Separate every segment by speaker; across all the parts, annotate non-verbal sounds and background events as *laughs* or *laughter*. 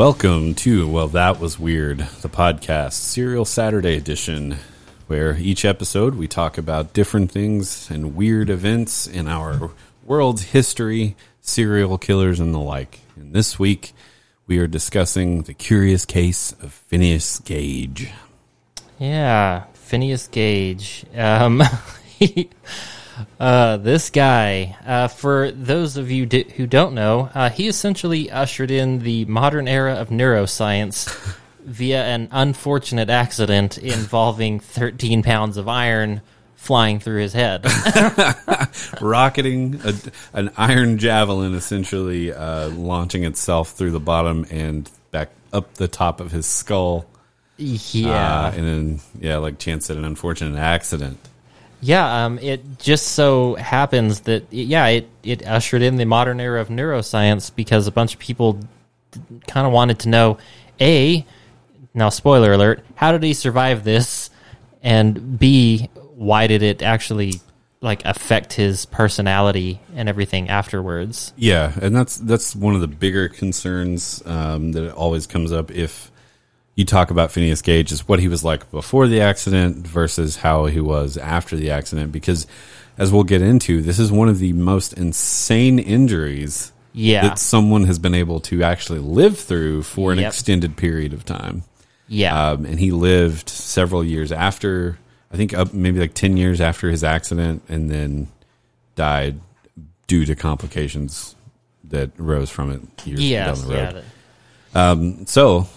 Speaker 1: Welcome to Well That Was Weird, the podcast, Serial Saturday edition, where each episode we talk about different things and weird events in our world's history, serial killers, and the like. And this week we are discussing the curious case of Phineas Gage.
Speaker 2: Yeah, Phineas Gage. Um, *laughs* he, uh, this guy, uh, for those of you di- who don't know, uh, he essentially ushered in the modern era of neuroscience *laughs* via an unfortunate accident involving 13 pounds of iron flying through his head. *laughs*
Speaker 1: Rocketing a, an iron javelin, essentially uh, launching itself through the bottom and back up the top of his skull.
Speaker 2: yeah.
Speaker 1: Uh, and then, yeah, like Chance said, an unfortunate accident.
Speaker 2: Yeah, um, it just so happens that yeah, it it ushered in the modern era of neuroscience because a bunch of people kind of wanted to know a now spoiler alert how did he survive this? And b why did it actually like affect his personality and everything afterwards?
Speaker 1: Yeah, and that's that's one of the bigger concerns um, that always comes up if you talk about Phineas Gage is what he was like before the accident versus how he was after the accident. Because as we'll get into, this is one of the most insane injuries
Speaker 2: yeah
Speaker 1: that someone has been able to actually live through for an
Speaker 2: Yep.
Speaker 1: extended period of time.
Speaker 2: yeah
Speaker 1: Um, and he lived several years after, I think up maybe like 10 years after his accident, and then died due to complications that arose from it years down the
Speaker 2: yeah
Speaker 1: road.
Speaker 2: that-
Speaker 1: So,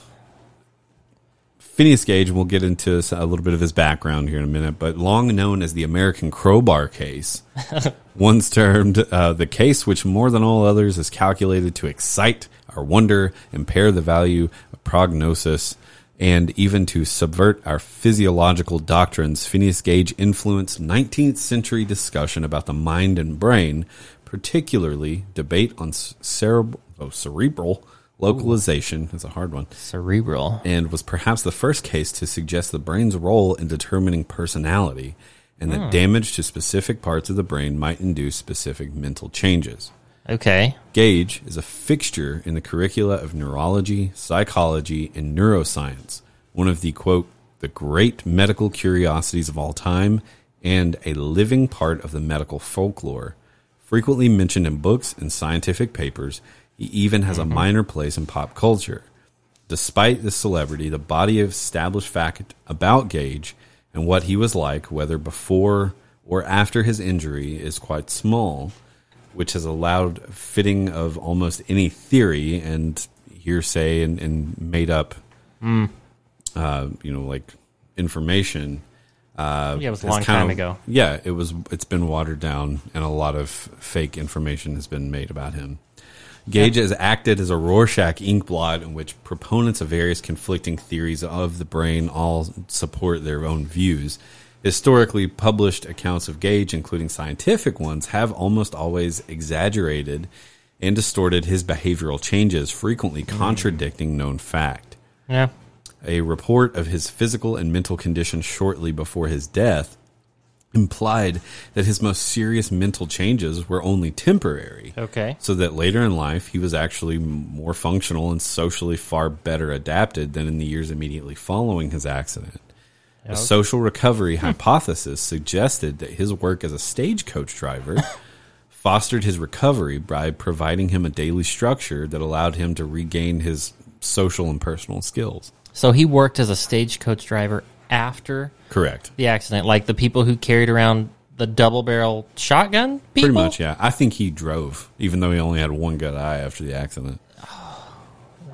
Speaker 1: Phineas Gage, and we'll get into a little bit of his background here in a minute, but long known as the American Crowbar case, *laughs* once termed uh, the case which more than all others is calculated to excite our wonder, impair the value of prognosis, and even to subvert our physiological doctrines, Phineas Gage influenced 19th century discussion about the mind and brain, particularly debate on cerebral, oh, cerebral localization. is a hard one
Speaker 2: cerebral
Speaker 1: and was perhaps the first case to suggest the brain's role in determining personality and that hmm. damage to specific parts of the brain might induce specific mental changes.
Speaker 2: okay
Speaker 1: Gage is a fixture in the curricula of neurology, psychology, and neuroscience, one of the quote, the great medical curiosities of all time, and a living part of the medical folklore. Frequently mentioned in books and scientific papers, he even has a minor place in pop culture. Despite this celebrity, the body of established fact about Gage and what he was like, whether before or after his injury, is quite small, which has allowed fitting of almost any theory and hearsay and, and made up, uh, you know, like information. Uh,
Speaker 2: Yeah, it was a long time
Speaker 1: of-
Speaker 2: ago.
Speaker 1: Yeah, it was. It's been watered down, and a lot of fake information has been made about him. Gage has acted as a Rorschach inkblot in which proponents of various conflicting theories of the brain all support their own views. Historically published accounts of Gage, including scientific ones, have almost always exaggerated and distorted his behavioral changes, frequently mm. contradicting known fact.
Speaker 2: yeah
Speaker 1: A report of his physical and mental condition shortly before his death implied that his most serious mental changes were only temporary
Speaker 2: okay
Speaker 1: so that later in life he was actually more functional and socially far better adapted than in the years immediately following his accident. A social recovery hmm. hypothesis suggested that his work as a stagecoach driver *laughs* fostered his recovery by providing him a daily structure that allowed him to regain his social and personal skills.
Speaker 2: So he worked as a stagecoach driver after
Speaker 1: Correct.
Speaker 2: the accident, like the people who carried around the double barrel shotgun. People?
Speaker 1: Pretty much, yeah. I think he drove, even though he only had one good eye after the accident.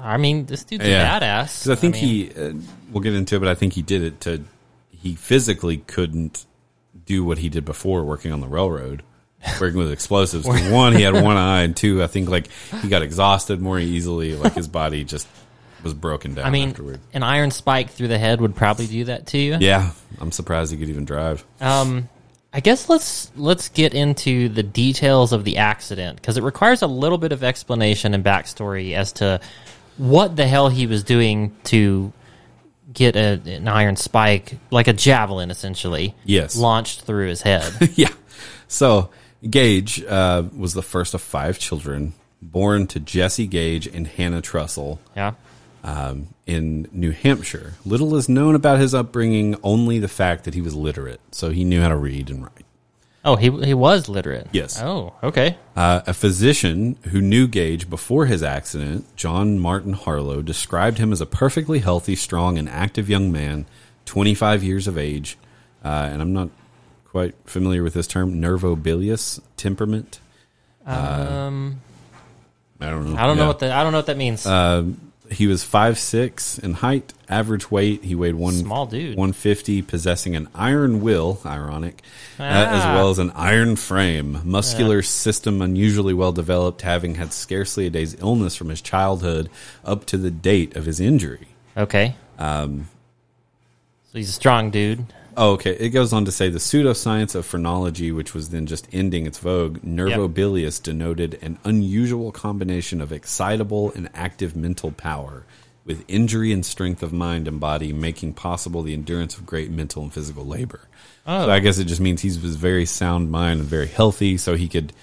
Speaker 2: I mean, this dude's
Speaker 1: Yeah.
Speaker 2: a badass.
Speaker 1: Because I think
Speaker 2: mean,
Speaker 1: he, uh, we'll get into it, but I think he did it to, he physically couldn't do what he did before working on the railroad, working with explosives. *laughs* one, he had one eye, and two, I think like he got exhausted more easily. Like his body just was broken down
Speaker 2: I mean,
Speaker 1: afterward.
Speaker 2: an iron spike through the head would probably do that to you.
Speaker 1: Yeah, I'm surprised he could even drive.
Speaker 2: Um, I guess let's let's get into the details of the accident because it requires a little bit of explanation and backstory as to what the hell he was doing to get a, an iron spike, like a javelin, essentially.
Speaker 1: Yes.
Speaker 2: launched through his head. *laughs*
Speaker 1: yeah. So Gage uh, was the first of five children born to Jesse Gage and Hannah Trussell
Speaker 2: Yeah.
Speaker 1: Um, in New Hampshire. Little is known about his upbringing, only the fact that he was literate, so he knew how to read and write.
Speaker 2: Oh, he he was literate.
Speaker 1: Yes.
Speaker 2: Oh, okay.
Speaker 1: Uh, a physician who knew Gage before his accident, John Martin Harlow, described him as a perfectly healthy, strong, and active young man, 25 years of age. Uh, and I'm not quite familiar with this term, nervobilious temperament.
Speaker 2: Um,
Speaker 1: I don't know.
Speaker 2: I don't know what that. I don't know what that means.
Speaker 1: He was five six in height, average weight. He weighed one
Speaker 2: Small dude.
Speaker 1: one fifty, possessing an iron will, ironic, uh, as
Speaker 2: Ah.
Speaker 1: well as an iron frame, muscular system unusually well developed, having had scarcely a day's illness from his childhood up to the date of his injury.
Speaker 2: okay. Um. So he's a strong dude.
Speaker 1: Oh, okay. It goes on to say the pseudoscience of phrenology, which was then just ending its vogue, nervobilious denoted an unusual combination of excitable and active mental power, with injury and strength of mind and body, making possible the endurance of great mental and physical labor.
Speaker 2: Oh.
Speaker 1: So I guess it just means he was very sound mind and very healthy, so he could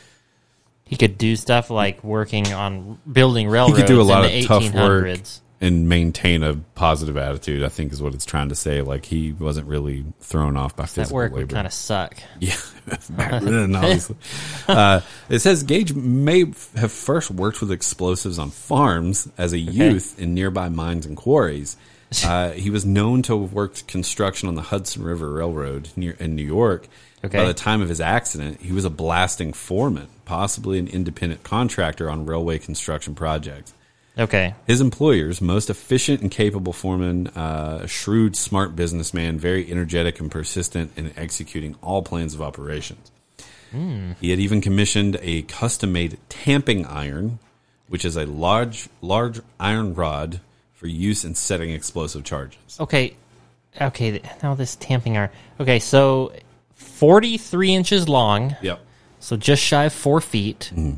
Speaker 2: He could do stuff like working on building railroads.
Speaker 1: he could do a lot of tough work
Speaker 2: 1800s.
Speaker 1: And maintain a positive attitude. I think is what it's trying to say. Like he wasn't really thrown off by
Speaker 2: That
Speaker 1: physical
Speaker 2: work
Speaker 1: labor.
Speaker 2: would kind of suck. *laughs*
Speaker 1: Yeah, back then, obviously. *laughs* Uh, it says Gage may have first worked with explosives on farms as a youth in nearby mines and quarries. Uh, *laughs* he was known to have worked construction on the Hudson River Railroad near in New York.
Speaker 2: Okay.
Speaker 1: By the time of his accident, he was a blasting foreman, possibly an independent contractor on railway construction projects.
Speaker 2: Okay.
Speaker 1: His employers, most efficient and capable foreman, uh, a shrewd, smart businessman, very energetic and persistent in executing all plans of operations. He had even commissioned a custom-made tamping iron, which is a large, large iron rod for use in setting explosive charges.
Speaker 2: Okay. Okay. Now this tamping iron. Okay. So 43 inches long.
Speaker 1: Yep.
Speaker 2: So just shy of four feet.
Speaker 1: Mm-hmm.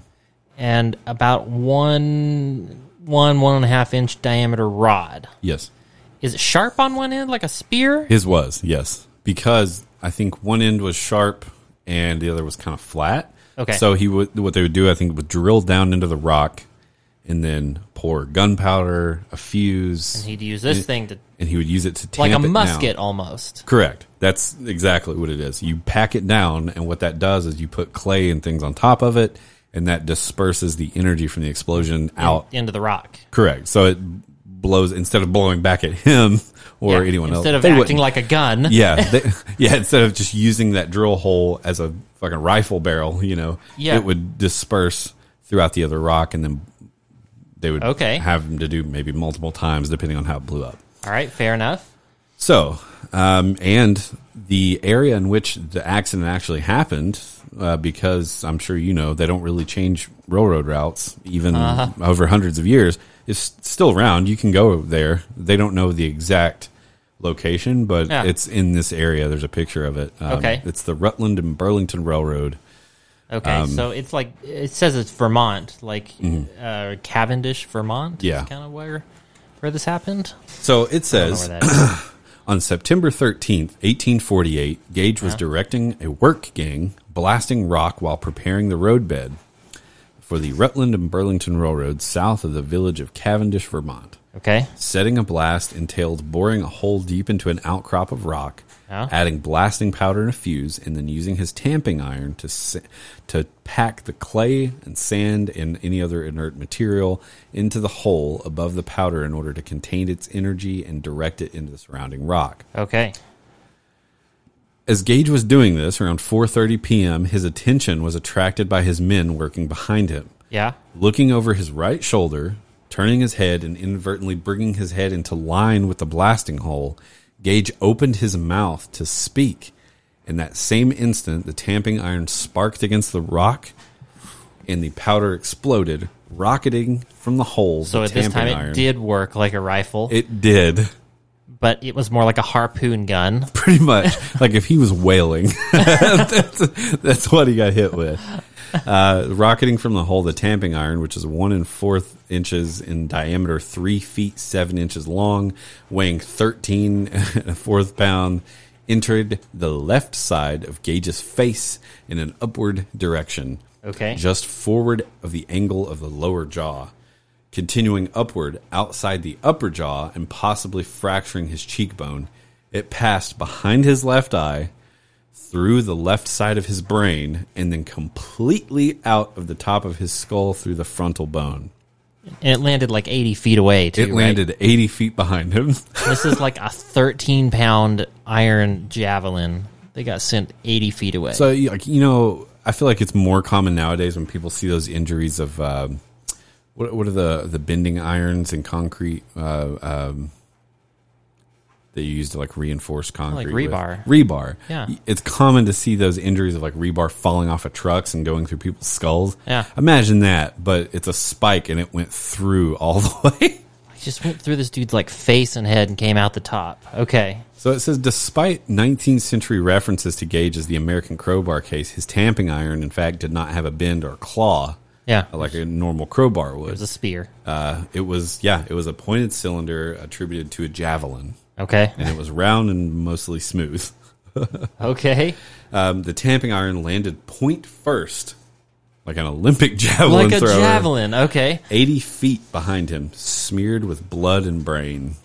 Speaker 2: And about one, one, one and a half inch diameter rod.
Speaker 1: Yes.
Speaker 2: Is it sharp on one end like a spear?
Speaker 1: His was, yes. Because I think one end was sharp and the other was kind of flat.
Speaker 2: Okay.
Speaker 1: So he would what they would do, I think, would drill down into the rock and then pour gunpowder, a fuse, And
Speaker 2: He'd use this thing to,
Speaker 1: and he would use it to tamp it
Speaker 2: like a musket almost.
Speaker 1: Correct. That's exactly what it is. You pack it down, and what that does is you put clay and things on top of it, and that disperses the energy from the explosion out.
Speaker 2: into the rock.
Speaker 1: Correct. So it blows instead of blowing back at him *laughs* or
Speaker 2: Yeah,
Speaker 1: anyone else.
Speaker 2: Instead of acting like a gun. *laughs*
Speaker 1: yeah, they, *laughs* yeah. Instead of just using that drill hole as a fucking rifle barrel, you know,
Speaker 2: Yeah.
Speaker 1: it would disperse throughout the other rock, and then they would
Speaker 2: Okay.
Speaker 1: have him to do maybe multiple times depending on how it blew up.
Speaker 2: All right. Fair enough.
Speaker 1: So, um, and the area in which the accident actually happened, uh, because I'm sure you know they don't really change railroad routes even
Speaker 2: Uh-huh.
Speaker 1: over hundreds of years, is still around. You can go there. They don't know the exact location, but
Speaker 2: Yeah.
Speaker 1: it's in this area. There's a picture of it. Um,
Speaker 2: Okay.
Speaker 1: it's the Rutland and Burlington Railroad.
Speaker 2: Okay,
Speaker 1: Um,
Speaker 2: so it's like it says it's Vermont, like uh, Cavendish, Vermont.
Speaker 1: Mm-hmm. Yeah.
Speaker 2: kind of where where this happened.
Speaker 1: So it
Speaker 2: I don't know
Speaker 1: says
Speaker 2: where that is. *clears throat*
Speaker 1: On September 13th, 1848, Gage was directing a work gang blasting rock while preparing the roadbed for the Rutland and Burlington Railroad south of the village of Cavendish, Vermont.
Speaker 2: okay,
Speaker 1: Setting a blast entailed boring a hole deep into an outcrop of rock,
Speaker 2: Yeah.
Speaker 1: adding blasting powder and a fuse, and then using his tamping iron to sa- to pack the clay and sand and any other inert material into the hole above the powder in order to contain its energy and direct it into the surrounding rock.
Speaker 2: okay,
Speaker 1: As Gage was doing this around 4:30 p.m., his attention was attracted by his men working behind him.
Speaker 2: yeah,
Speaker 1: Looking over his right shoulder, turning his head and inadvertently bringing his head into line with the blasting hole, Gage opened his mouth to speak. In that same instant, the tamping iron sparked against the rock and the powder exploded, rocketing from the hole.
Speaker 2: So
Speaker 1: the
Speaker 2: at this time, it did work like a rifle,
Speaker 1: It did.
Speaker 2: But it was more like a harpoon gun. *laughs*
Speaker 1: Pretty much. like if he was whaling. *laughs* that's, that's what he got hit with. Uh, rocketing from the hole, the tamping iron, which is one and fourth inches in diameter, three feet seven inches long, weighing 13 and a fourth pound, entered the left side of Gage's face in an upward direction.
Speaker 2: Okay.
Speaker 1: just forward of the angle of the lower jaw, continuing upward outside the upper jaw and possibly fracturing his cheekbone. It passed behind his left eye, through the left side of his brain, and then completely out of the top of his skull through the frontal bone.
Speaker 2: And it landed like 80 feet away, too.
Speaker 1: It
Speaker 2: right?
Speaker 1: landed 80 feet behind him. *laughs*
Speaker 2: This is like a 13 pound iron javelin. They got sent 80 feet away.
Speaker 1: So, you- like you know, I feel like it's more common nowadays when people see those injuries of um, what what are the the bending irons and concrete uh, um, that you use to like reinforce concrete, with?
Speaker 2: rebar.
Speaker 1: Rebar.
Speaker 2: Yeah.
Speaker 1: it's common to see those injuries of like rebar falling off of trucks and going through people's skulls.
Speaker 2: Yeah.
Speaker 1: imagine that, but it's a spike and it went through all the *laughs* way.
Speaker 2: I just went through this dude's like face and head and came out the top. Okay.
Speaker 1: So it says, despite 19th century references to Gage as the American crowbar case, his tamping iron, in fact, did not have a bend or claw
Speaker 2: Yeah.
Speaker 1: like a normal crowbar would.
Speaker 2: It was a spear.
Speaker 1: Uh, it was, yeah, it was a pointed cylinder attributed to a javelin,
Speaker 2: Okay.
Speaker 1: and it was round and mostly smooth. *laughs*
Speaker 2: Okay.
Speaker 1: Um, the tamping iron landed point first, like an Olympic *laughs* javelin
Speaker 2: Like a
Speaker 1: thrower,
Speaker 2: javelin. Okay.
Speaker 1: 80 feet behind him, smeared with blood and brain.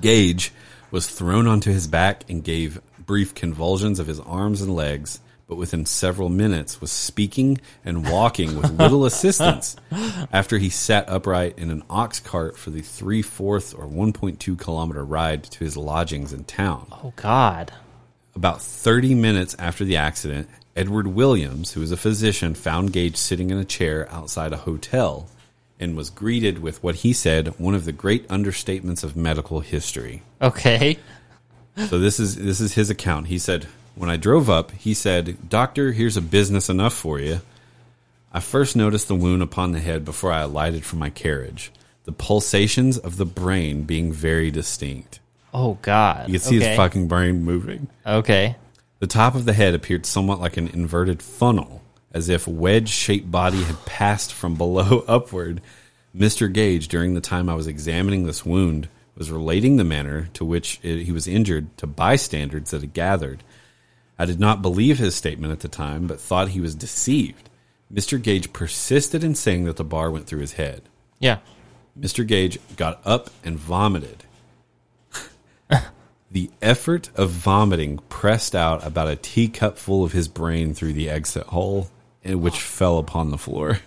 Speaker 1: Gage was thrown onto his back and gave brief convulsions of his arms and legs, but within several minutes was speaking and walking with little *laughs* assistance after he sat upright in an ox cart for the three fourths or 1.2 kilometer ride to his lodgings in town.
Speaker 2: Oh, God.
Speaker 1: About 30 minutes after the accident, Edward Williams, who was a physician, found Gage sitting in a chair outside a hotel and was greeted with what he said one of the great understatements of medical history.
Speaker 2: Okay.
Speaker 1: So this is this is his account. He said, "When I drove up, he said, "Doctor, here's a business enough for you." I first noticed the wound upon the head before I alighted from my carriage, the pulsations of the brain being very distinct.
Speaker 2: Oh, God.
Speaker 1: You could see
Speaker 2: okay.
Speaker 1: his fucking brain moving.
Speaker 2: Okay.
Speaker 1: The top of the head appeared somewhat like an inverted funnel, as if wedge shaped body had passed from below *laughs* upward. Mr. Gage, during the time I was examining this wound, was relating the manner to which it, he was injured to bystanders that had gathered. I did not believe his statement at the time, but thought he was deceived. Mr. Gage persisted in saying that the bar went through his head.
Speaker 2: Yeah.
Speaker 1: Mr. Gage got up and vomited. *laughs* the effort of vomiting pressed out about a teacup full of his brain through the exit hole, and which fell upon the floor.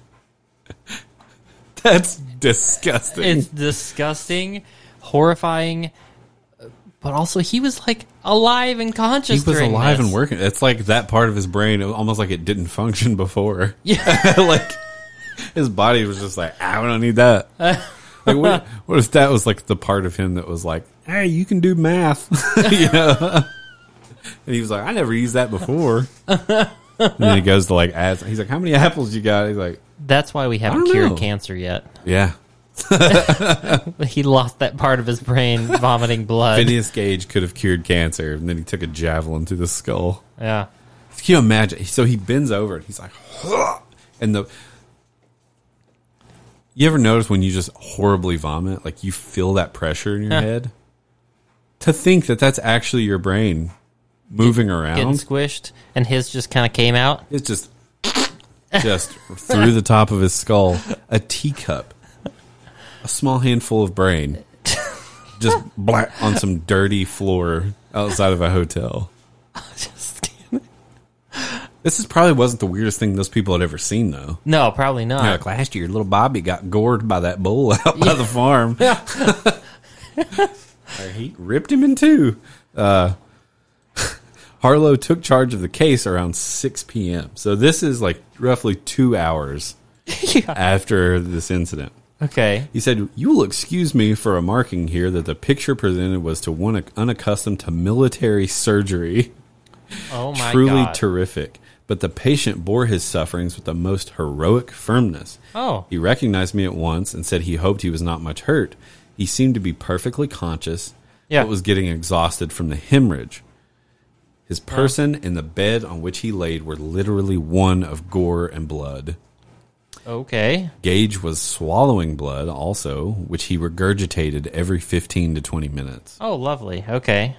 Speaker 1: *laughs* That's disgusting.
Speaker 2: It's disgusting, horrifying, but also he was like alive and conscious.
Speaker 1: he was alive
Speaker 2: this.
Speaker 1: and working. It's like that part of his brain, it was almost like it didn't function *laughs* before.
Speaker 2: Yeah. *laughs*
Speaker 1: like his body was just like, "Ah, I don't need that. *laughs* like, what, what if that was like the part of him that was like, hey, you can do math, you know? And he was like, I never used that before. and then he goes to like ask, he's like, how many apples you got? He's like,
Speaker 2: That's why we haven't cured
Speaker 1: know.
Speaker 2: cancer yet.
Speaker 1: yeah. *laughs*
Speaker 2: He lost that part of his brain, vomiting blood.
Speaker 1: Phineas Gage could have cured cancer, and then he took a javelin through the skull.
Speaker 2: Yeah.
Speaker 1: Can you imagine? So he bends over and he's like, and the. You ever notice when you just horribly vomit, like you feel that pressure in your
Speaker 2: Yeah.
Speaker 1: head? To think that that's actually your brain moving
Speaker 2: Getting
Speaker 1: around,
Speaker 2: squished, and his just kind of came out.
Speaker 1: it's just, just through the top of his skull, a teacup, a small handful of brain, *laughs* just black on some dirty floor outside of a hotel. *laughs*
Speaker 2: Just-
Speaker 1: This is probably wasn't the weirdest thing those people had ever seen, though.
Speaker 2: no, probably not.
Speaker 1: Yeah, like last year, little Bobby got gored by that bull *laughs* out by the farm. Yeah. He ripped him in two. Uh, Harlow took charge of the case around 6 p.m. So this is like roughly two hours
Speaker 2: Yeah.
Speaker 1: after this incident.
Speaker 2: Okay.
Speaker 1: He said, You will excuse me for remarking here that the picture presented was to one unaccustomed to military surgery
Speaker 2: Oh my
Speaker 1: truly
Speaker 2: god.
Speaker 1: terrific. But the patient bore his sufferings with the most heroic firmness.
Speaker 2: oh.
Speaker 1: He recognized me at once and said he hoped he was not much hurt. He seemed to be perfectly conscious,
Speaker 2: Yeah.
Speaker 1: but was getting exhausted from the hemorrhage. His person and the bed on which he laid were literally one of gore and blood.
Speaker 2: Okay.
Speaker 1: Gage was swallowing blood also, which he regurgitated every 15 to 20 minutes.
Speaker 2: Oh, lovely. Okay.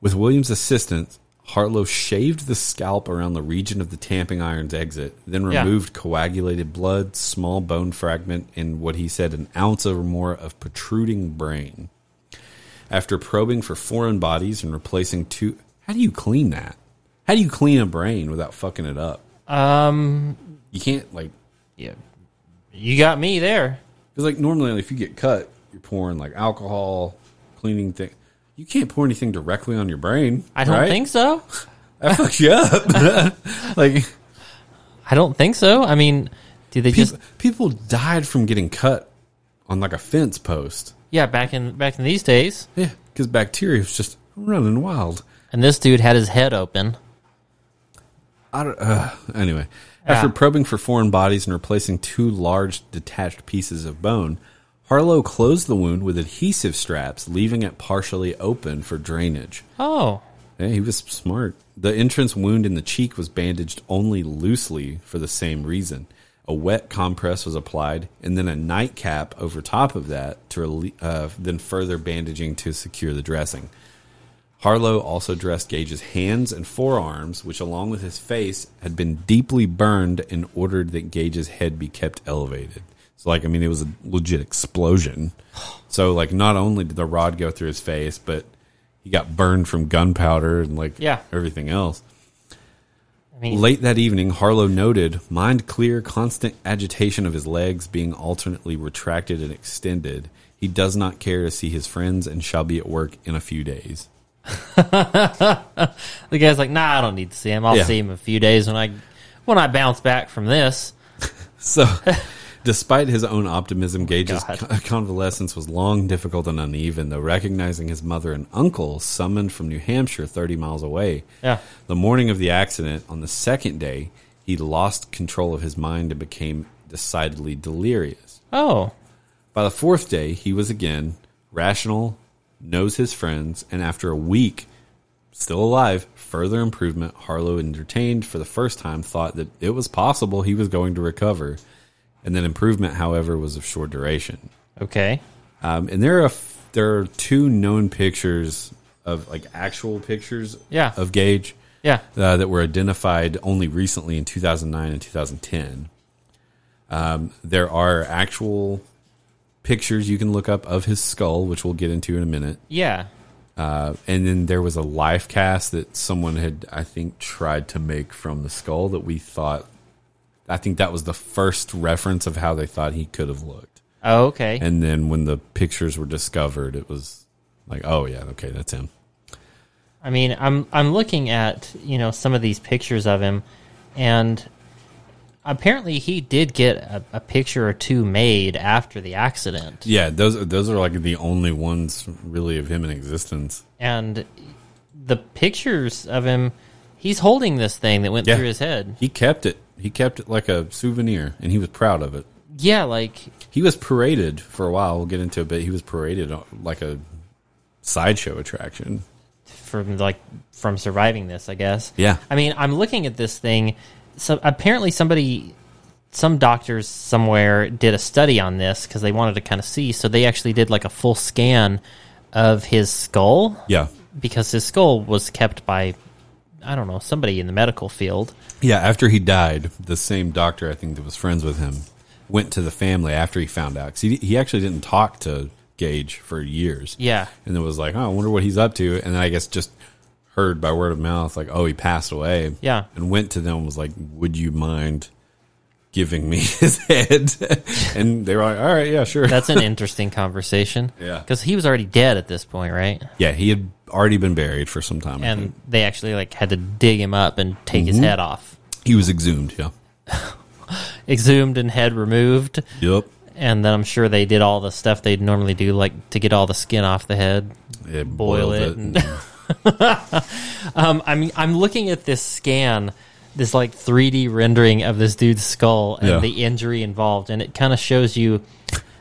Speaker 1: With William's assistance, Harlow shaved the scalp around the region of the tamping iron's exit, then
Speaker 2: Yeah.
Speaker 1: removed coagulated blood, small bone fragment, and what he said an ounce or more of protruding brain. After probing for foreign bodies and replacing two, how do you clean that? How do you clean a brain without fucking it up?
Speaker 2: Um,
Speaker 1: You can't like
Speaker 2: yeah, you got me there.
Speaker 1: because like normally if you get cut, you're pouring like alcohol, cleaning thing. You can't pour anything directly on your brain.
Speaker 2: I don't
Speaker 1: right?
Speaker 2: think so. *laughs*
Speaker 1: that fucks you up. *laughs* like
Speaker 2: I don't think so. I mean, do they
Speaker 1: people,
Speaker 2: just
Speaker 1: people died from getting cut on like a fence post.
Speaker 2: yeah back in back in these days?
Speaker 1: Yeah, because bacteria was just running wild.
Speaker 2: And this dude had his head open.
Speaker 1: I don't, uh, anyway, after probing for foreign bodies and replacing two large detached pieces of bone, Harlow closed the wound with adhesive straps, leaving it partially open for drainage.
Speaker 2: Oh,
Speaker 1: Yeah, he was smart. The entrance wound in the cheek was bandaged only loosely for the same reason. A wet compress was applied, and then a nightcap over top of that to uh, then further bandaging to secure the dressing. Harlow also dressed Gage's hands and forearms, which, along with his face, had been deeply burned and ordered that Gage's head be kept elevated. So, like, I mean, it was a legit explosion. So, like, not only did the rod go through his face, but he got burned from gunpowder and, like,
Speaker 2: Yeah.
Speaker 1: everything else.
Speaker 2: I mean,
Speaker 1: Late that evening, Harlow noted mind clear, constant agitation of his legs being alternately retracted and extended. He does not care to see his friends and shall be at work in a few days. *laughs*
Speaker 2: the guy's like, "Nah, I don't need to see him. I'll
Speaker 1: Yeah.
Speaker 2: see him in a few days when I when I bounce back from this." *laughs*
Speaker 1: So, despite his own optimism, Gage's
Speaker 2: God.
Speaker 1: convalescence was long, difficult, and uneven, though recognizing his mother and uncle summoned from New Hampshire 30 miles away.
Speaker 2: Yeah.
Speaker 1: The morning of the accident, on the second day, he lost control of his mind and became decidedly delirious.
Speaker 2: Oh,
Speaker 1: By the fourth day, he was again rational, knows his friends, and after a week, still alive, further improvement, Harlow entertained for the first time thought that it was possible he was going to recover. And then improvement, however, was of short duration.
Speaker 2: okay.
Speaker 1: Um, and there are there are two known pictures of like actual pictures
Speaker 2: Yeah.
Speaker 1: of Gage
Speaker 2: Yeah.
Speaker 1: uh, that were identified only recently in 2009 and 2010. Um, there are actual pictures you can look up of his skull, which we'll get into in a minute.
Speaker 2: Yeah.
Speaker 1: Uh, and then there was a life cast that someone had, I think, tried to make from the skull that we thought. I think that was the first reference of how they thought he could have looked.
Speaker 2: Oh, okay.
Speaker 1: And then when the pictures were discovered, it was like, oh yeah, okay, that's him.
Speaker 2: I mean, I'm I'm looking at you know some of these pictures of him, and apparently he did get a, a picture or two made after the accident,
Speaker 1: Yeah, those those are like the only ones really of him in existence.
Speaker 2: and the pictures of him, he's holding this thing that went
Speaker 1: Yeah.
Speaker 2: through his head.
Speaker 1: He kept it. He kept it like a souvenir, and he was proud of it.
Speaker 2: Yeah, like
Speaker 1: He was paraded for a while. We'll get into it, but he was paraded uh, like a sideshow attraction.
Speaker 2: from like from surviving this, I guess.
Speaker 1: Yeah.
Speaker 2: I mean, I'm looking at this thing. So apparently, somebody, some doctors somewhere did a study on this because they wanted to kind of see. So they actually did like a full scan of his skull
Speaker 1: Yeah,
Speaker 2: because his skull was kept by, I don't know, somebody in the medical field.
Speaker 1: yeah. After he died, the same doctor I think that was friends with him went to the family after he found out because he he actually didn't talk to Gage for years.
Speaker 2: Yeah.
Speaker 1: and it was like, oh, I wonder what he's up to. And then I guess just heard by word of mouth, like, oh, he passed away.
Speaker 2: Yeah.
Speaker 1: and went to them and was like, would you mind giving me *laughs* his head? *laughs* and they were like, all right, yeah, sure.
Speaker 2: That's an *laughs* interesting conversation.
Speaker 1: Yeah.
Speaker 2: Because he was already dead at this point, right?
Speaker 1: yeah, he had already been buried for some time.
Speaker 2: And they actually like had to dig him up and take
Speaker 1: Mm-hmm.
Speaker 2: his head off,
Speaker 1: he was exhumed. Yeah.
Speaker 2: exhumed and head removed.
Speaker 1: Yep.
Speaker 2: and then I'm sure they did all the stuff they'd normally do, like to get all the skin off the head.
Speaker 1: It
Speaker 2: Boil
Speaker 1: boiled
Speaker 2: it and- *laughs* Um, I'm I'm looking at this scan, this like 3D rendering of this dude's skull and
Speaker 1: Yeah.
Speaker 2: the injury involved, and it kind of shows you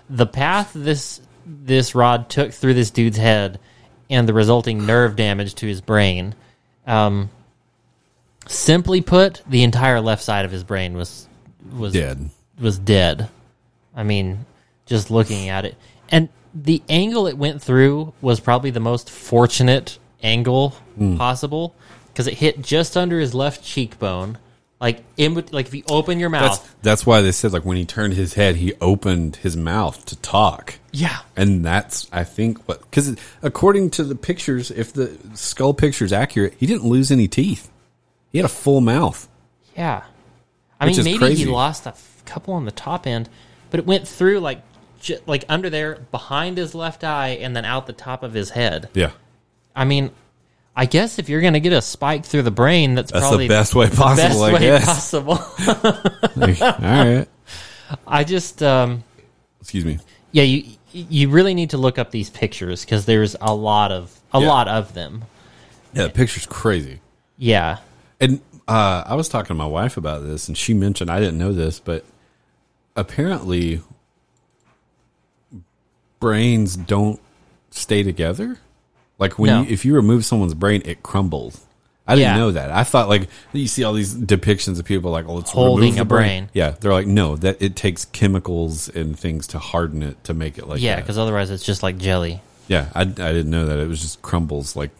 Speaker 2: the path this this rod took through this dude's head and the resulting nerve damage to his brain. Um, simply put, the entire left side of his brain was was
Speaker 1: dead.
Speaker 2: was dead. I mean, just looking at it. And the angle it went through was probably the most fortunate angle hmm. possible because it hit just under his left cheekbone. Like in bet- like if you open your
Speaker 1: That's
Speaker 2: mouth,
Speaker 1: that's why they said like when he turned his head, he opened his mouth to talk.
Speaker 2: yeah,
Speaker 1: And that's, I think, what because according to the pictures, if the skull picture is accurate, he didn't lose any teeth. He had a full mouth.
Speaker 2: yeah. I
Speaker 1: Which
Speaker 2: mean,
Speaker 1: is
Speaker 2: maybe
Speaker 1: crazy.
Speaker 2: he lost a f- couple on the top end, but it went through like j- like under there behind his left eye and then out the top of his head.
Speaker 1: Yeah,
Speaker 2: I mean, I guess if you're going to get a spike through the brain, that's,
Speaker 1: that's
Speaker 2: probably
Speaker 1: the best way possible.
Speaker 2: best
Speaker 1: I
Speaker 2: way
Speaker 1: guess.
Speaker 2: possible.
Speaker 1: Like, all right.
Speaker 2: I just, um,
Speaker 1: Excuse me.
Speaker 2: yeah, you you really need to look up these pictures because there's a lot of a
Speaker 1: Yeah.
Speaker 2: lot of them.
Speaker 1: Yeah, the picture's crazy.
Speaker 2: Yeah,
Speaker 1: And uh, I was talking to my wife about this, and she mentioned I didn't know this, but apparently brains don't stay together. Like when
Speaker 2: No.
Speaker 1: you, if you remove someone's brain, it crumbles. I didn't
Speaker 2: Yeah.
Speaker 1: know that. I thought like you see all these depictions of people like, oh, let's
Speaker 2: Holding a brain.
Speaker 1: Yeah, they're like, no, that it takes chemicals and things to harden it to make it like
Speaker 2: yeah, because otherwise it's just like jelly.
Speaker 1: yeah, I, I didn't know that it was just crumbles like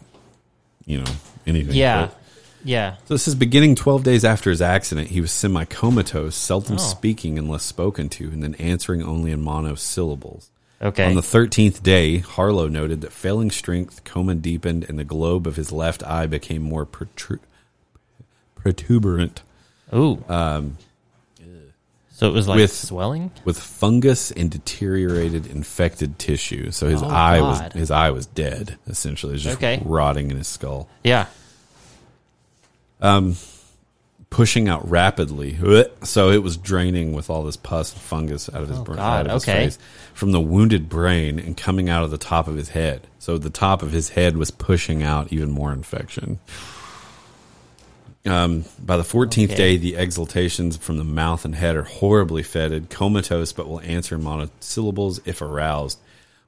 Speaker 1: you know anything.
Speaker 2: Yeah,
Speaker 1: But-
Speaker 2: yeah.
Speaker 1: so this is beginning 12 days after his accident. He was semi comatose, seldom
Speaker 2: Oh.
Speaker 1: speaking unless spoken to, and then answering only in monosyllables.
Speaker 2: Okay.
Speaker 1: On the 13th day, Harlow noted that failing strength, coma deepened, and the globe of his left eye became more protru- protuberant,
Speaker 2: Ooh. Um. So it was like
Speaker 1: with-
Speaker 2: swelling.
Speaker 1: with fungus and deteriorated infected tissue. So his
Speaker 2: Oh,
Speaker 1: eye was his eye was dead. Essentially, it was just
Speaker 2: Okay.
Speaker 1: rotting in his skull.
Speaker 2: Yeah.
Speaker 1: Pushing out rapidly. *laughs* So it was draining with all this pus and fungus out of his, brain,
Speaker 2: Oh, God,
Speaker 1: out of his
Speaker 2: okay.
Speaker 1: face from the wounded brain and coming out of the top of his head. So the top of his head was pushing out even more infection. Um, by the 14th
Speaker 2: Okay.
Speaker 1: day, the exhalations from the mouth and head are horribly fetid, comatose, but will answer monosyllables if aroused.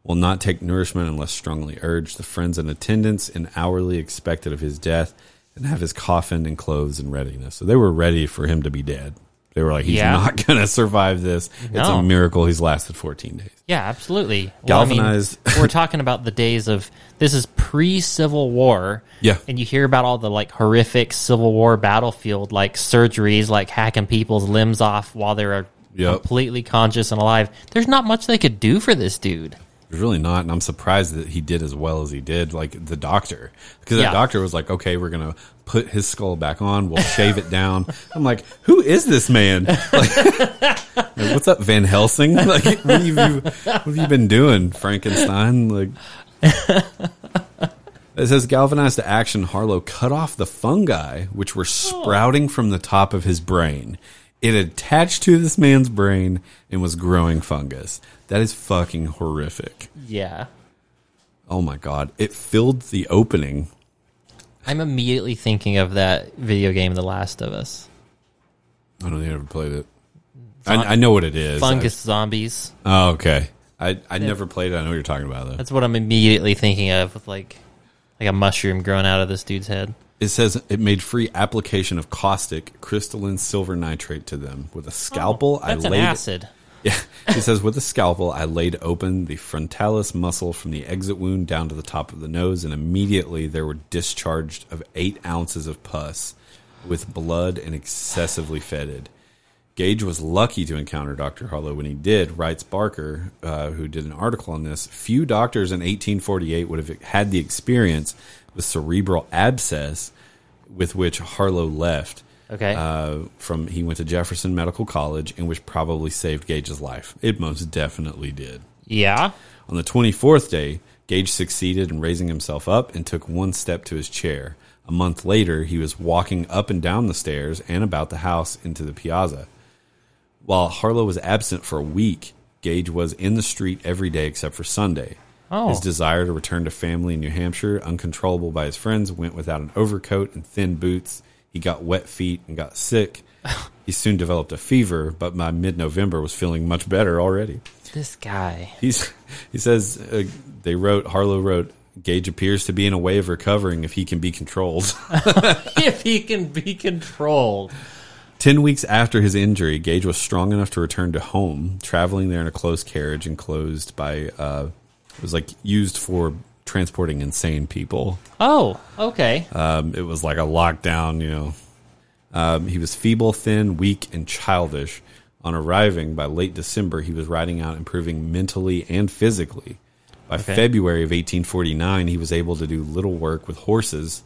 Speaker 1: Will not take nourishment unless strongly urged. The friends and attendants in hourly expected of his death and have his coffin and clothes in readiness. So they were ready for him to be dead. They were like, he's
Speaker 2: Yeah.
Speaker 1: not *laughs* going to survive this. It's a miracle he's lasted 14 days.
Speaker 2: Yeah, absolutely. Well, I mean,
Speaker 1: Galvanized. *laughs*
Speaker 2: we're talking about the days of this is pre Civil War.
Speaker 1: Yeah.
Speaker 2: And you hear about all the like horrific Civil War battlefield like surgeries, like hacking people's limbs off while they're
Speaker 1: Yep.
Speaker 2: completely conscious and alive. There's not much they could do for this dude.
Speaker 1: There's really not, and I'm surprised that he did as well as he did. Like the doctor, because
Speaker 2: Yeah.
Speaker 1: the doctor was like, "Okay, we're gonna put his skull back on. We'll shave it down." *laughs* I'm like, "Who is this man? Like, *laughs* like, what's up, Van Helsing? *laughs* Like, what have you, what have you been doing, Frankenstein?" Like, it says galvanized to action. Harlow cut off the fungi which were sprouting from the top of his brain. It attached to this man's brain and was growing fungus. That is fucking horrific.
Speaker 2: Yeah.
Speaker 1: Oh my god! It filled the opening.
Speaker 2: I'm immediately thinking of that video game, The Last of Us.
Speaker 1: I don't think I ever played it. I, I know what it is.
Speaker 2: Fungus zombies.
Speaker 1: Oh, okay. I I never played it. I know what you're talking about though.
Speaker 2: That's what I'm immediately thinking of with like like a mushroom growing out of this dude's head.
Speaker 1: It says it made free application of caustic crystalline silver nitrate to them with a scalpel.
Speaker 2: Oh, that's
Speaker 1: I
Speaker 2: an
Speaker 1: laid
Speaker 2: acid.
Speaker 1: Yeah, it says with a scalpel, I laid open the frontalis muscle from the exit wound down to the top of the nose, and immediately there were discharged of eight ounces of pus, with blood and excessively fetid. Gage was lucky to encounter Dr. Harlow when he did, writes Barker, uh, who did an article on this. Few doctors in 1848 would have had the experience with cerebral abscess with which Harlow left.
Speaker 2: Okay.
Speaker 1: Uh, from he went to Jefferson Medical College, and which probably saved Gage's life. It most definitely did.
Speaker 2: yeah.
Speaker 1: On the 24th day, Gage succeeded in raising himself up and took one step to his chair. A month later, he was walking up and down the stairs and about the house into the piazza. While Harlow was absent for a week, Gage was in the street every day except for Sunday.
Speaker 2: Oh.
Speaker 1: His desire to return to family in New Hampshire, uncontrollable by his friends, went without an overcoat and thin boots. He got wet feet and got sick. *laughs* he soon developed a fever, but by mid-November was feeling much better already.
Speaker 2: This guy.
Speaker 1: He's he says uh, they wrote Harlow wrote Gage appears to be in a way of recovering if he can be controlled. *laughs*
Speaker 2: if he can be controlled.
Speaker 1: Ten weeks after his injury, Gage was strong enough to return to home, traveling there in a closed carriage enclosed by uh, it was like used for transporting insane people.
Speaker 2: Oh, okay.
Speaker 1: Um, it was like a lockdown, you know. Um, he was feeble, thin, weak, and childish. On arriving by late December, he was riding out, improving mentally and physically. By
Speaker 2: Okay.
Speaker 1: February of 1849, he was able to do little work with horses.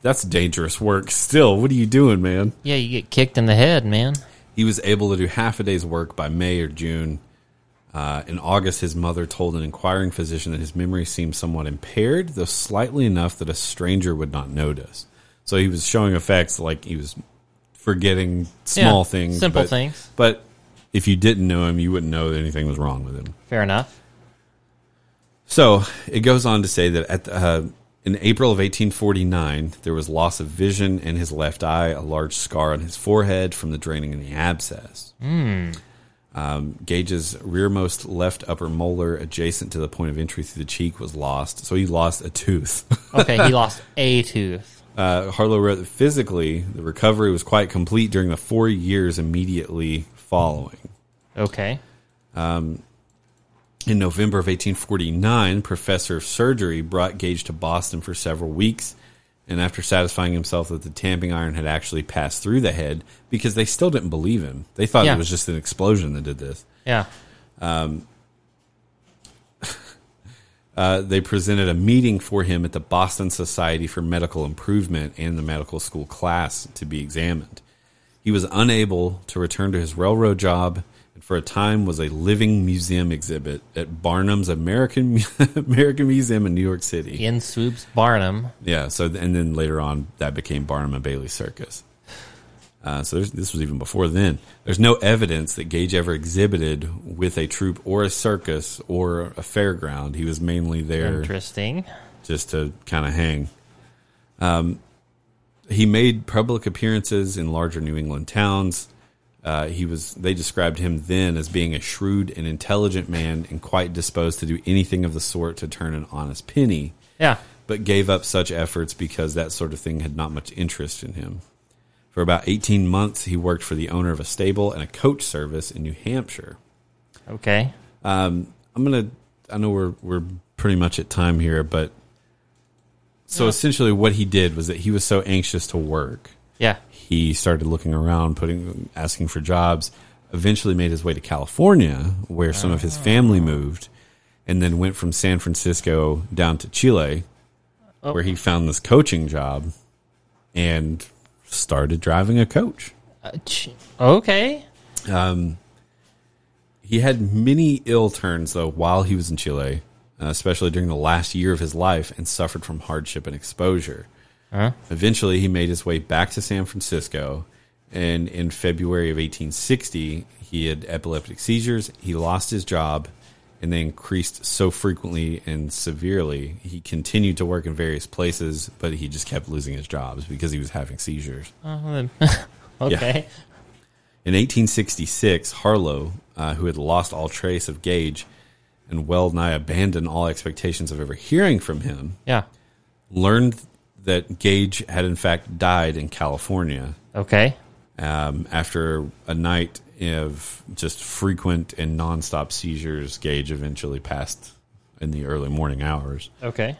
Speaker 1: That's dangerous work. Still, what are you doing, man?
Speaker 2: Yeah, you get kicked in the head, man.
Speaker 1: He was able to do half a day's work by May or June. Uh, in August, his mother told an inquiring physician that his memory seemed somewhat impaired, though slightly enough that a stranger would not notice. So he was showing effects like he was forgetting small
Speaker 2: Yeah,
Speaker 1: things,
Speaker 2: simple
Speaker 1: but-
Speaker 2: things.
Speaker 1: But if you didn't know him, you wouldn't know that anything was wrong with him.
Speaker 2: Fair enough.
Speaker 1: So it goes on to say that at the, uh, in April of 1849, there was loss of vision in his left eye, a large scar on his forehead from the draining in the abscess. Um, Gage's rearmost left upper molar, adjacent to the point of entry through the cheek, was lost. So he lost a tooth. *laughs*
Speaker 2: Okay, he lost a tooth.
Speaker 1: Uh, Harlow wrote that physically, the recovery was quite complete during the four years immediately following.
Speaker 2: Okay.
Speaker 1: In November of 1849, professor of surgery brought Gage to Boston for several weeks. And after satisfying himself that the tamping iron had actually passed through the head, because they still didn't believe him, they thought
Speaker 2: Yeah.
Speaker 1: it was just an explosion that did this.
Speaker 2: Yeah. *laughs*
Speaker 1: Uh, they presented a meeting for him at the Boston Society for Medical Improvement and the medical school class to be examined. He was unable to return to his railroad job for a time was a living museum exhibit at Barnum's American *laughs* American Museum in New York City.
Speaker 2: In swoops Barnum.
Speaker 1: Yeah, so and then later on that became Barnum and Bailey Circus. Uh, so there's, this was even before then. There's no evidence that Gage ever exhibited with a troupe or a circus or a fairground. He was mainly there
Speaker 2: Interesting.
Speaker 1: just to kind of hang. Um, he made public appearances in larger New England towns. Uh, he was. They described him then as being a shrewd and intelligent man, and quite disposed to do anything of the sort to turn an honest penny.
Speaker 2: Yeah.
Speaker 1: But gave up such efforts because that sort of thing had not much interest in him. For about 18 months, he worked for the owner of a stable and a coach service in New Hampshire.
Speaker 2: Okay.
Speaker 1: I'm gonna. I know we're we're pretty much at time here, but so
Speaker 2: Yeah.
Speaker 1: essentially, what he did was that he was so anxious to work,
Speaker 2: Yeah.
Speaker 1: He started looking around, putting asking for jobs. Eventually, made his way to California, where some of his family moved, and then went from San Francisco down to Chile,
Speaker 2: Oh.
Speaker 1: where he found this coaching job, and started driving a coach.
Speaker 2: Uh, okay.
Speaker 1: He had many ill turns though while he was in Chile, uh, especially during the last year of his life, and suffered from hardship and exposure.
Speaker 2: Huh?
Speaker 1: Eventually, he made his way back to San Francisco, and in February of 1860, he had epileptic seizures. He lost his job, and they increased so frequently and severely. He continued to work in various places, but he just kept losing his jobs because he was having seizures.
Speaker 2: Uh, *laughs* okay.
Speaker 1: In 1866, Harlow, uh, who had lost all trace of Gage and well nigh abandoned all expectations of ever hearing from him,
Speaker 2: Yeah.
Speaker 1: learned that Gage had in fact died in California
Speaker 2: Okay.
Speaker 1: um, after a night of just frequent and nonstop seizures. Gage eventually passed in the early morning hours.
Speaker 2: Okay.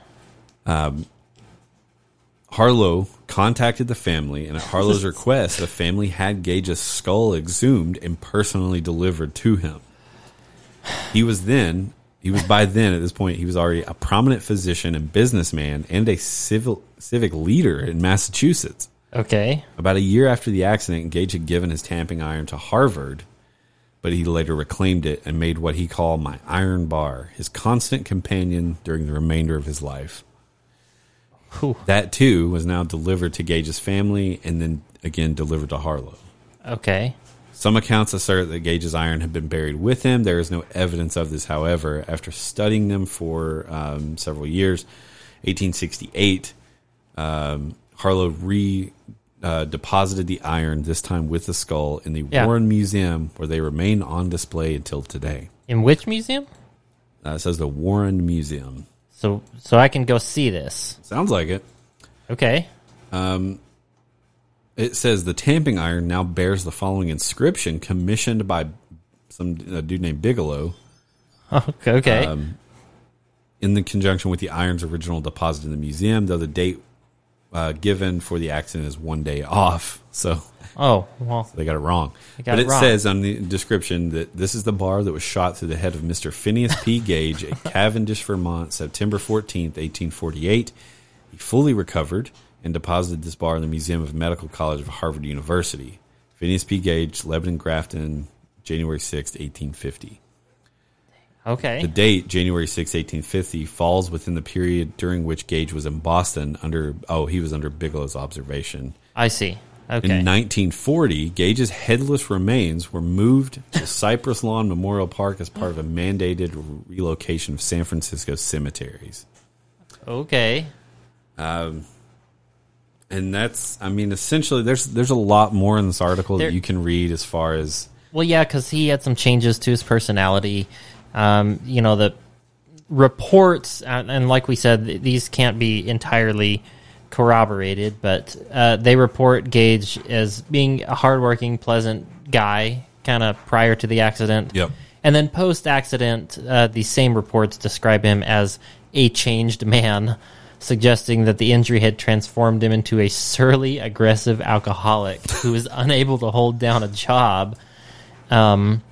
Speaker 1: Harlow contacted the family, and at Harlow's *laughs* request, the family had Gage's skull exhumed and personally delivered to him. He was then, he was by then at this point, he was already a prominent physician and businessman and a civil civic leader in Massachusetts.
Speaker 2: Okay.
Speaker 1: About a year after the accident, Gage had given his tamping iron to Harvard, but he later reclaimed it and made what he called my iron bar, his constant companion during the remainder of his life.
Speaker 2: Whew.
Speaker 1: That too was now delivered to Gage's family and then again delivered to Harlow.
Speaker 2: Okay.
Speaker 1: Some accounts assert that Gage's iron had been buried with him. There is no evidence of this, however. After studying them for um, several years, 1868, um, Harlow re uh, deposited the iron, this time with the skull, in the
Speaker 2: Yeah.
Speaker 1: Warren Museum, where they remain on display until today.
Speaker 2: In which museum?
Speaker 1: Uh, it says the Warren Museum.
Speaker 2: So so I can go see this.
Speaker 1: Sounds like it.
Speaker 2: Okay.
Speaker 1: It says the tamping iron now bears the following inscription, commissioned by some a dude named Bigelow.
Speaker 2: Okay. Okay.
Speaker 1: Um, in the conjunction with the iron's original deposit in the museum, though the date uh, given for the accident is one day off. *laughs* So
Speaker 2: Oh well,
Speaker 1: they got it wrong.
Speaker 2: got
Speaker 1: but
Speaker 2: it
Speaker 1: it
Speaker 2: wrong.
Speaker 1: says on the description that this is the bar that was shot through the head of Mr. Phineas P. Gage at *laughs* Cavendish, Vermont, September 14th, 1848. He fully recovered and deposited this bar in the Museum of Medical College of Harvard University. Phineas P. Gage, Lebanon, Grafton, January 6th, 1850.
Speaker 2: okay.
Speaker 1: The date, January 6, 1850, falls within the period during which Gage was in Boston under, oh, he was under Bigelow's observation.
Speaker 2: I see. Okay.
Speaker 1: In 1940, Gage's headless remains were moved to *laughs* Cypress Lawn Memorial Park as part of a mandated relocation of San Francisco cemeteries.
Speaker 2: okay.
Speaker 1: Um, And that's, I mean, essentially, there's there's a lot more in this article
Speaker 2: There-
Speaker 1: that you can read as far as
Speaker 2: Well, yeah, because he had some changes to his personality. Um, you know, the reports, and, and like we said, these can't be entirely corroborated, but uh, they report Gage as being a hardworking, pleasant guy, kind of prior to the accident.
Speaker 1: Yep.
Speaker 2: And then post accident, uh, these same reports describe him as a changed man, suggesting that the injury had transformed him into a surly, aggressive alcoholic who was unable to hold down a job. Um,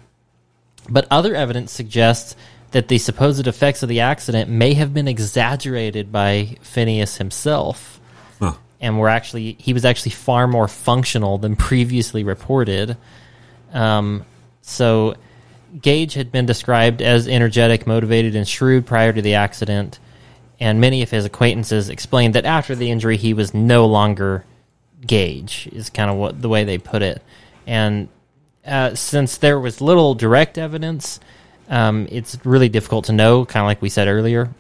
Speaker 2: but other evidence suggests that the supposed effects of the accident may have been exaggerated by Phineas himself,
Speaker 1: Huh.
Speaker 2: and were actually he was actually far more functional than previously reported. Um, so Gage had been described as energetic, motivated, and shrewd prior to the accident, and many of his acquaintances explained that after the injury he was no longer Gage. Is kind of what the way they put it, and uh, since there was little direct evidence, um, it's really difficult to know, kind of like we said earlier.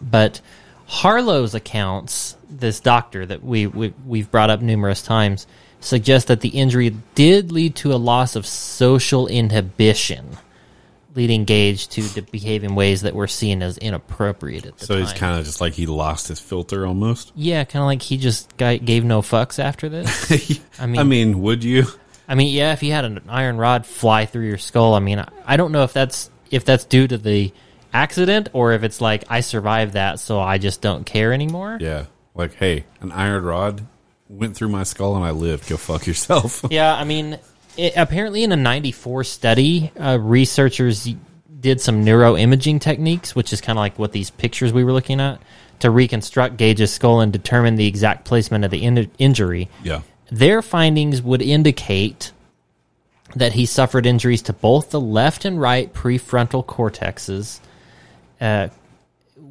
Speaker 2: But Harlow's accounts, this doctor that we, we we've brought up numerous times, suggest that the injury did lead to a loss of social inhibition, leading Gage to de- behave in ways that were seen as inappropriate at the
Speaker 1: so
Speaker 2: time.
Speaker 1: he's kind of just like he lost his filter almost.
Speaker 2: yeah, kind of like he just gave no fucks after this. *laughs* I mean,
Speaker 1: I mean, would you?
Speaker 2: I mean, yeah, if you had an iron rod fly through your skull, I mean, I, I don't know if that's if that's due to the accident or if it's like I survived that, so I just don't care anymore.
Speaker 1: Yeah, like hey, an iron rod went through my skull and I lived. Go fuck yourself.
Speaker 2: Yeah, I mean, it, apparently in a '94 study, uh, researchers did some neuroimaging techniques, which is kind of like what these pictures we were looking at, to reconstruct Gage's skull and determine the exact placement of the in- injury.
Speaker 1: yeah.
Speaker 2: Their findings would indicate that he suffered injuries to both the left and right prefrontal cortexes, uh,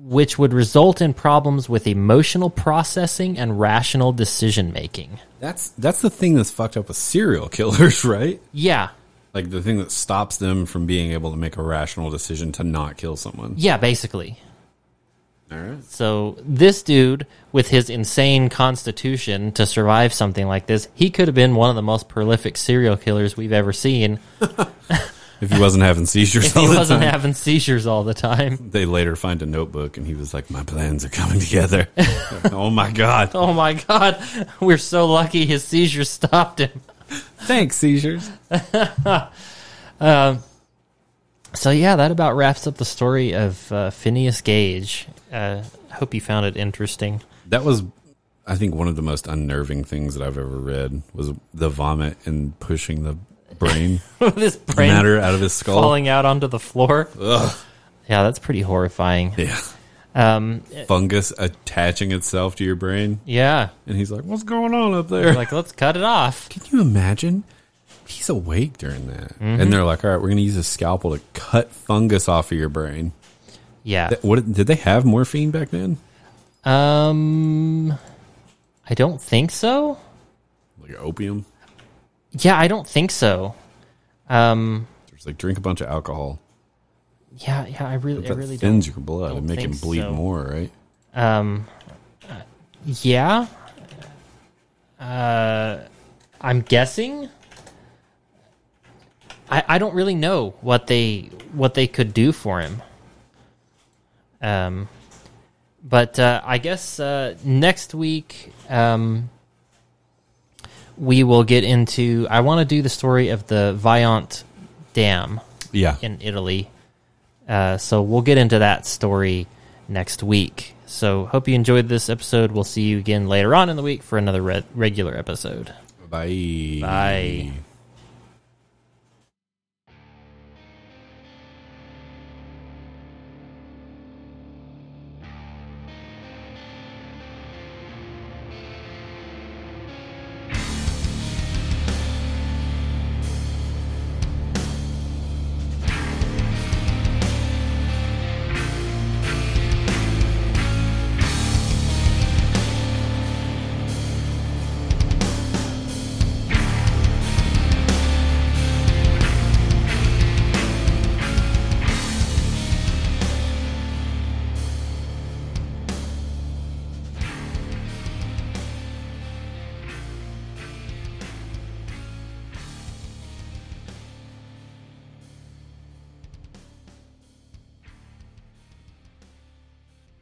Speaker 2: which would result in problems with emotional processing and rational decision making.
Speaker 1: That's that's the thing that's fucked up with serial killers, *laughs* right?
Speaker 2: Yeah,
Speaker 1: Like the thing that stops them from being able to make a rational decision to not kill someone.
Speaker 2: yeah, basically.
Speaker 1: All right.
Speaker 2: So this dude, with his insane constitution to survive something like this, he could have been one of the most prolific serial killers we've ever seen *laughs*
Speaker 1: If he wasn't having seizures
Speaker 2: if
Speaker 1: all
Speaker 2: he
Speaker 1: the
Speaker 2: wasn't
Speaker 1: time.
Speaker 2: having seizures all the time.
Speaker 1: they later find a notebook and he was like, "My plans are coming together." *laughs* oh my god!
Speaker 2: Oh my god, we're so lucky his seizures stopped him.
Speaker 1: Thanks, seizures. *laughs*
Speaker 2: So yeah, that about wraps up the story of uh, Phineas Gage. Uh, hope you found it interesting.
Speaker 1: That was, I think, one of the most unnerving things that I've ever read was the vomit and pushing the brain *laughs*
Speaker 2: this brain
Speaker 1: matter out of his skull.
Speaker 2: falling out onto the floor.
Speaker 1: Ugh.
Speaker 2: Yeah, that's pretty horrifying.
Speaker 1: Yeah.
Speaker 2: Um,
Speaker 1: Fungus attaching itself to your brain,
Speaker 2: yeah,
Speaker 1: and he's like, "What's going on up there?"
Speaker 2: like let's cut it off.
Speaker 1: Can you imagine? He's awake during that,
Speaker 2: Mm-hmm.
Speaker 1: and they're like, "All right, we're going to use a scalpel to cut fungus off of your brain."
Speaker 2: Yeah.
Speaker 1: That- What did they have morphine back then?
Speaker 2: Um, I don't think so.
Speaker 1: Like opium?
Speaker 2: Yeah, I don't think so. Um,
Speaker 1: Just like drink a bunch of alcohol.
Speaker 2: yeah, yeah, I really, I really
Speaker 1: thins
Speaker 2: don't.
Speaker 1: your blood and make him bleed
Speaker 2: so.
Speaker 1: more, right?
Speaker 2: Um, uh, yeah. Uh, I'm guessing. I I don't really know what they what they could do for him. Um, but uh, I guess uh, next week um, we will get into. I want to do the story of the Vajont Dam
Speaker 1: Yeah.
Speaker 2: in Italy. Uh, so we'll get into that story next week. So hope you enjoyed this episode. We'll see you again later on in the week for another re- regular episode.
Speaker 1: Bye.
Speaker 2: Bye.